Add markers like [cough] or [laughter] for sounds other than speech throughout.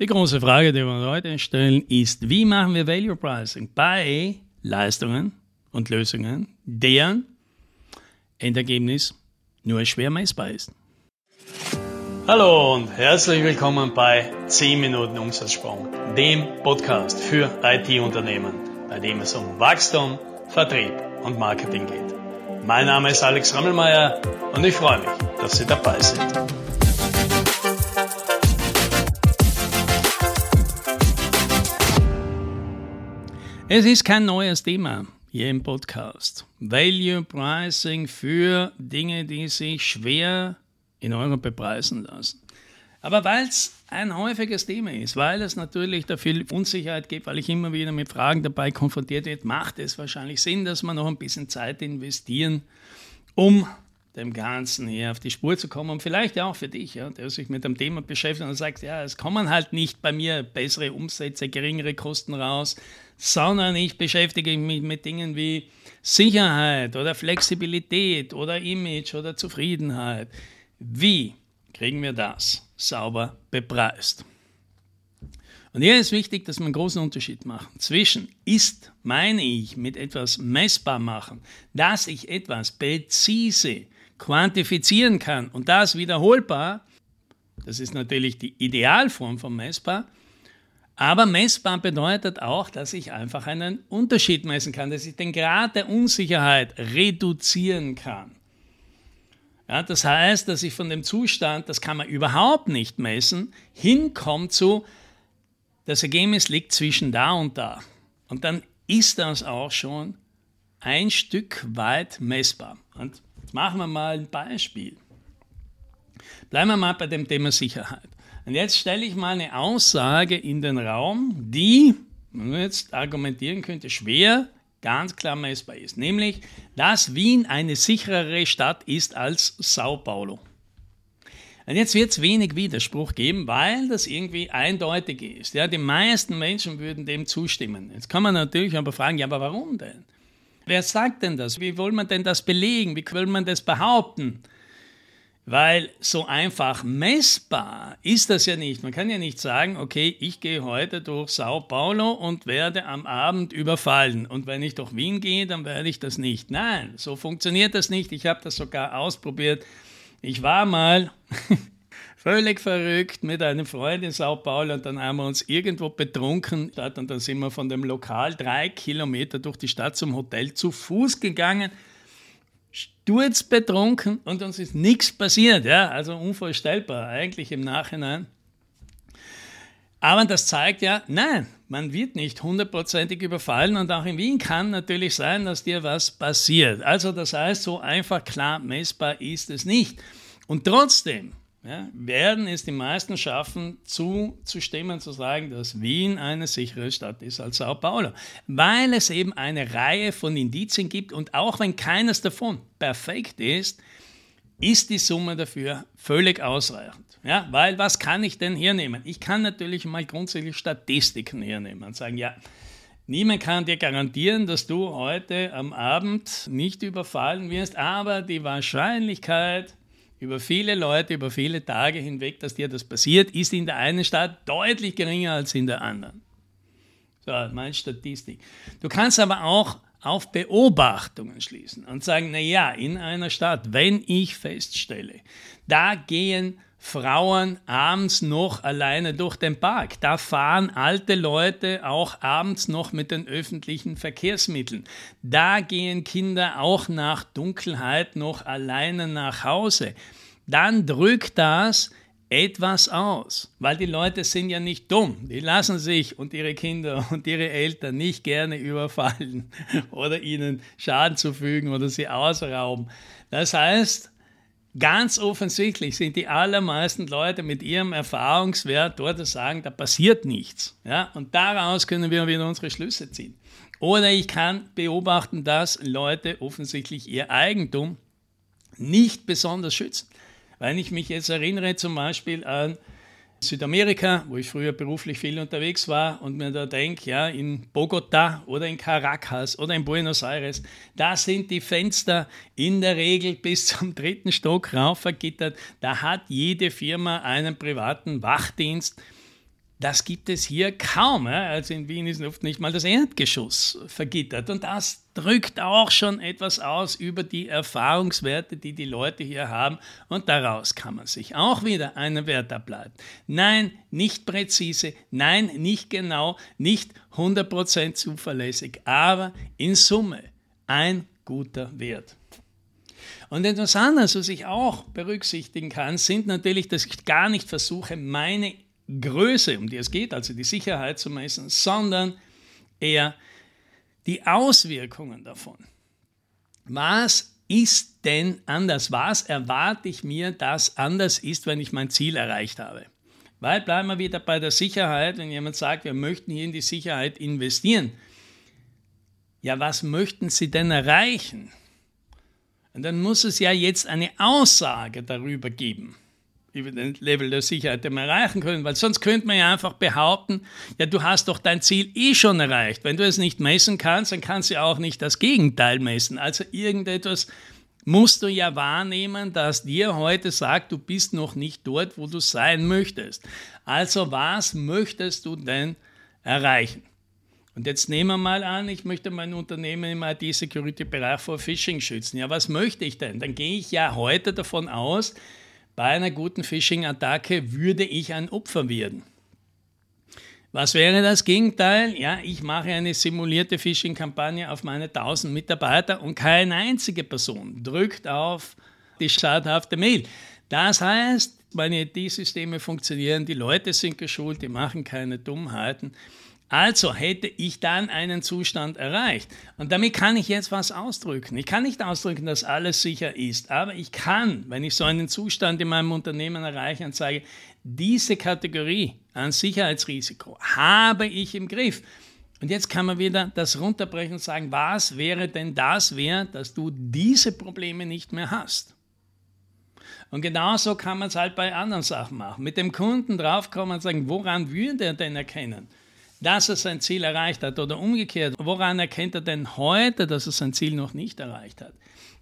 Die große Frage, die wir heute stellen, ist, wie machen wir Value Pricing bei Leistungen und Lösungen, deren Endergebnis nur schwer messbar ist? Hallo und herzlich willkommen bei 10 Minuten Umsatzsprung, dem Podcast für IT-Unternehmen, bei dem es um Wachstum, Vertrieb und Marketing geht. Mein Name ist Alex Rammelmeier und ich freue mich, dass Sie dabei sind. Es ist kein neues Thema hier im Podcast. Value Pricing für Dinge, die sich schwer in Euro bepreisen lassen. Aber weil es ein häufiges Thema ist, weil es natürlich da viel Unsicherheit gibt, weil ich immer wieder mit Fragen dabei konfrontiert werde, macht es wahrscheinlich Sinn, dass wir noch ein bisschen Zeit investieren, um dem Ganzen hier auf die Spur zu kommen und vielleicht auch für dich, ja, der sich mit dem Thema beschäftigt und sagt, ja, es kommen halt nicht bei mir bessere Umsätze, geringere Kosten raus, sondern ich beschäftige mich mit Dingen wie Sicherheit oder Flexibilität oder Image oder Zufriedenheit. Wie kriegen wir das sauber bepreist? Und hier ist wichtig, dass wir einen großen Unterschied machen. Zwischen ist, meine ich, mit etwas messbar machen, dass ich etwas präzise quantifizieren kann und das wiederholbar, das ist natürlich die Idealform von messbar, aber messbar bedeutet auch, dass ich einfach einen Unterschied messen kann, dass ich den Grad der Unsicherheit reduzieren kann. Ja, das heißt, dass ich von dem Zustand, das kann man überhaupt nicht messen, hinkomme zu, das Ergebnis liegt zwischen da und da. Und dann ist das auch schon ein Stück weit messbar. Und jetzt machen wir mal ein Beispiel. Bleiben wir mal bei dem Thema Sicherheit. Und jetzt stelle ich mal eine Aussage in den Raum, die, wenn man jetzt argumentieren könnte, schwer ganz klar messbar ist. Nämlich, dass Wien eine sicherere Stadt ist als Sao Paulo. Und jetzt wird es wenig Widerspruch geben, weil das irgendwie eindeutig ist. Ja, die meisten Menschen würden dem zustimmen. Jetzt kann man natürlich aber fragen, ja, aber warum denn? Wer sagt denn das? Wie will man denn das belegen? Wie will man das behaupten? Weil so einfach messbar ist das ja nicht. Man kann ja nicht sagen, okay, ich gehe heute durch Sao Paulo und werde am Abend überfallen. Und wenn ich durch Wien gehe, dann werde ich das nicht. Nein, so funktioniert das nicht. Ich habe das sogar ausprobiert. Ich war mal [laughs] völlig verrückt mit einem Freund in Sao Paulo und dann haben wir uns irgendwo betrunken. Und dann sind wir von dem Lokal drei Kilometer durch die Stadt zum Hotel zu Fuß gegangen sturzbetrunken und uns ist nichts passiert. Ja? Also unvorstellbar eigentlich im Nachhinein. Aber das zeigt ja, nein, man wird nicht hundertprozentig überfallen und auch in Wien kann natürlich sein, dass dir was passiert. Also das heißt, so einfach klar messbar ist es nicht. Und trotzdem ja, werden es die meisten schaffen, zuzustimmen, zu sagen, dass Wien eine sichere Stadt ist als Sao Paulo, weil es eben eine Reihe von Indizien gibt und auch wenn keines davon perfekt ist, ist die Summe dafür völlig ausreichend. Ja, weil was kann ich denn hernehmen? Ich kann natürlich mal grundsätzlich Statistiken hernehmen und sagen, ja, Niemand kann dir garantieren, dass du heute am Abend nicht überfallen wirst, aber die Wahrscheinlichkeit, über viele Leute, über viele Tage hinweg, dass dir das passiert, ist in der einen Stadt deutlich geringer als in der anderen. So, meine Statistik. Du kannst aber auch auf Beobachtungen schließen und sagen, naja, in einer Stadt, wenn ich feststelle, da gehen Frauen abends noch alleine durch den Park. Da fahren alte Leute auch abends noch mit den öffentlichen Verkehrsmitteln. Da gehen Kinder auch nach Dunkelheit noch alleine nach Hause. Dann drückt das etwas aus, weil die Leute sind ja nicht dumm. Die lassen sich und ihre Kinder [laughs] und ihre Eltern nicht gerne überfallen [laughs] oder ihnen Schaden zufügen oder sie ausrauben. Das heißt, Ganz offensichtlich sind die allermeisten Leute mit ihrem Erfahrungswert dort sagen, da passiert nichts. Ja? Und daraus können wir wieder unsere Schlüsse ziehen. Oder ich kann beobachten, dass Leute offensichtlich ihr Eigentum nicht besonders schützen. Wenn ich mich jetzt erinnere zum Beispiel an Südamerika, wo ich früher beruflich viel unterwegs war und mir da denke, ja, in Bogota oder in Caracas oder in Buenos Aires, da sind die Fenster in der Regel [laughs] bis zum dritten Stock rauf vergittert. Da hat jede Firma einen privaten Wachdienst. Das gibt es hier kaum. Also in Wien ist oft nicht mal das Erdgeschoss vergittert. Und das drückt auch schon etwas aus über die Erfahrungswerte, die die Leute hier haben. Und daraus kann man sich auch wieder einen Wert ableiten. Nein, nicht präzise. Nein, nicht genau. Nicht 100% zuverlässig. Aber in Summe ein guter Wert. Und etwas anderes, was ich auch berücksichtigen kann, sind natürlich, dass ich gar nicht versuche, meine Größe, um die es geht, also die Sicherheit zu messen, sondern eher die Auswirkungen davon. Was ist denn anders? Was erwarte ich mir, dass anders ist, wenn ich mein Ziel erreicht habe? Weil bleiben wir wieder bei der Sicherheit, wenn jemand sagt, wir möchten hier in die Sicherheit investieren. Ja, was möchten Sie denn erreichen? Und dann muss es ja jetzt eine Aussage darüber geben über den Level der Sicherheit, den erreichen können, weil sonst könnte man ja einfach behaupten, ja, du hast doch dein Ziel eh schon erreicht. Wenn du es nicht messen kannst, dann kannst du auch nicht das Gegenteil messen. Also irgendetwas musst du ja wahrnehmen, das dir heute sagt, du bist noch nicht dort, wo du sein möchtest. Also was möchtest du denn erreichen? Und jetzt nehmen wir mal an, ich möchte mein Unternehmen im IT-Security-Bereich vor Phishing schützen. Ja, was möchte ich denn? Dann gehe ich ja heute davon aus, bei einer guten Phishing-Attacke würde ich ein Opfer werden. Was wäre das Gegenteil? Ja, ich mache eine simulierte Phishing-Kampagne auf meine 1000 Mitarbeiter und keine einzige Person drückt auf die schadhafte Mail. Das heißt, meine IT-Systeme funktionieren, die Leute sind geschult, die machen keine Dummheiten. Also hätte ich dann einen Zustand erreicht. Und damit kann ich jetzt was ausdrücken. Ich kann nicht ausdrücken, dass alles sicher ist, aber ich kann, wenn ich so einen Zustand in meinem Unternehmen erreiche und sage, diese Kategorie an Sicherheitsrisiko habe ich im Griff. Und jetzt kann man wieder das runterbrechen und sagen, was wäre denn das wert, dass du diese Probleme nicht mehr hast? Und genauso kann man es halt bei anderen Sachen machen. Mit dem Kunden draufkommen und sagen, woran würde er denn erkennen? Dass er sein Ziel erreicht hat oder umgekehrt. Woran erkennt er denn heute, dass er sein Ziel noch nicht erreicht hat?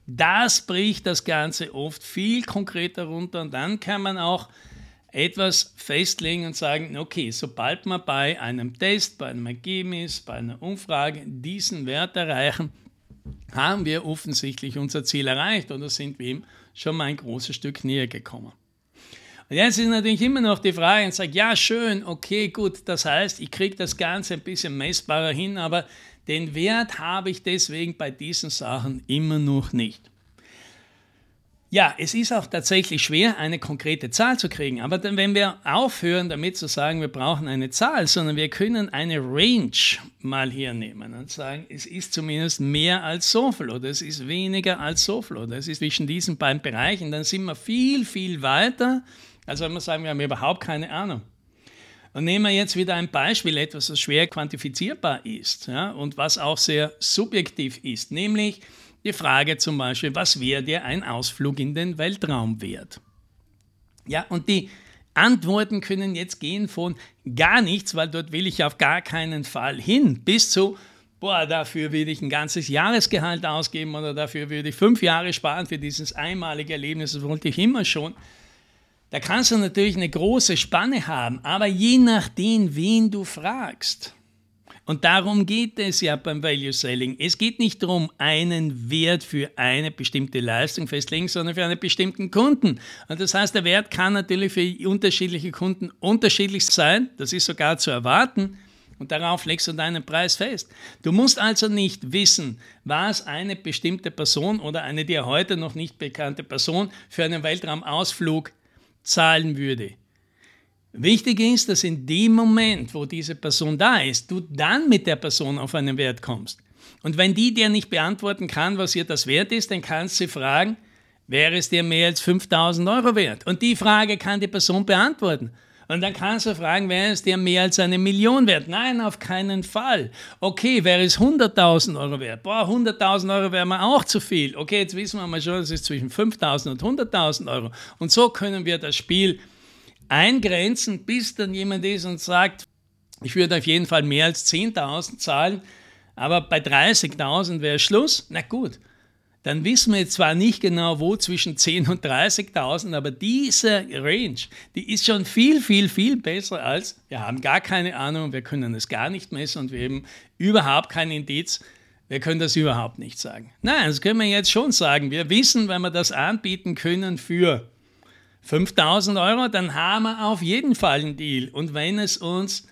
Das bricht das Ganze oft viel konkreter runter und dann kann man auch etwas festlegen und sagen, okay, sobald wir bei einem Test, bei einem Ergebnis, bei einer Umfrage diesen Wert erreichen, haben wir offensichtlich unser Ziel erreicht oder sind wir ihm schon mal ein großes Stück näher gekommen. Und jetzt ist natürlich immer noch die Frage und sagt, ja, schön, okay, gut, das heißt, ich kriege das Ganze ein bisschen messbarer hin, aber den Wert habe ich deswegen bei diesen Sachen immer noch nicht. Ja, es ist auch tatsächlich schwer, eine konkrete Zahl zu kriegen. Aber dann, wenn wir aufhören, damit zu sagen, wir brauchen eine Zahl, sondern wir können eine Range mal hier nehmen und sagen, es ist zumindest mehr als so viel oder es ist weniger als so viel oder es ist zwischen diesen beiden Bereichen, dann sind wir viel, viel weiter also wenn wir sagen, wir haben überhaupt keine Ahnung. Und nehmen wir jetzt wieder ein Beispiel, etwas, das schwer quantifizierbar ist ja, und was auch sehr subjektiv ist, nämlich die Frage zum Beispiel, was wäre dir ein Ausflug in den Weltraum wert? Ja, und die Antworten können jetzt gehen von gar nichts, weil dort will ich auf gar keinen Fall hin, bis zu, boah, dafür würde ich ein ganzes Jahresgehalt ausgeben oder dafür würde ich fünf Jahre sparen für dieses einmalige Erlebnis, das wollte ich immer schon. Da kannst du natürlich eine große Spanne haben, aber je nachdem, wen du fragst. Und darum geht es ja beim Value Selling. Es geht nicht darum, einen Wert für eine bestimmte Leistung festlegen, sondern für einen bestimmten Kunden. Und das heißt, der Wert kann natürlich für unterschiedliche Kunden unterschiedlich sein. Das ist sogar zu erwarten. Und darauf legst du deinen Preis fest. Du musst also nicht wissen, was eine bestimmte Person oder eine dir heute noch nicht bekannte Person für einen Weltraumausflug zahlen würde. Wichtig ist, dass in dem Moment, wo diese Person da ist, du dann mit der Person auf einen Wert kommst. Und wenn die dir nicht beantworten kann, was ihr das wert ist, dann kannst du sie fragen, wäre es dir mehr als 5000 Euro wert? Und die Frage kann die Person beantworten. Und dann kannst du fragen, wäre es dir mehr als eine Million wert? Nein, auf keinen Fall. Okay, wäre es 100.000 Euro wert? Boah, 100.000 Euro wäre mir auch zu viel. Okay, jetzt wissen wir mal schon, es ist zwischen 5.000 und 100.000 Euro. Und so können wir das Spiel eingrenzen, bis dann jemand ist und sagt, ich würde auf jeden Fall mehr als 10.000 zahlen, aber bei 30.000 wäre Schluss. Na gut, dann wissen wir zwar nicht genau wo zwischen 10.000 und 30.000, aber diese Range, die ist schon viel, viel, viel besser als wir haben gar keine Ahnung, wir können es gar nicht messen und wir haben überhaupt kein Indiz, wir können das überhaupt nicht sagen. Nein, das können wir jetzt schon sagen. Wir wissen, wenn wir das anbieten können für 5000 Euro, dann haben wir auf jeden Fall einen Deal. Und wenn es uns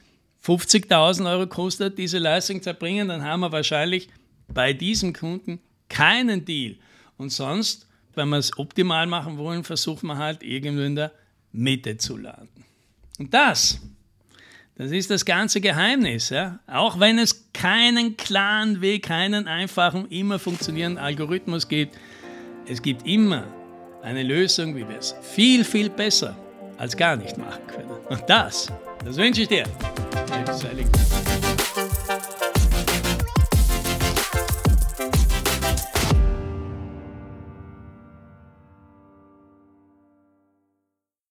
50.000 Euro kostet, diese Leistung zu erbringen, dann haben wir wahrscheinlich bei diesem Kunden keinen Deal. Und sonst, wenn wir es optimal machen wollen, versuchen wir halt irgendwo in der Mitte zu landen. Und das, das ist das ganze Geheimnis. Ja? Auch wenn es keinen klaren Weg, keinen einfachen, immer funktionierenden Algorithmus gibt, es gibt immer eine Lösung, wie wir es viel, viel besser als gar nicht machen können. Und das, das wünsche ich dir. Selbstverständlich.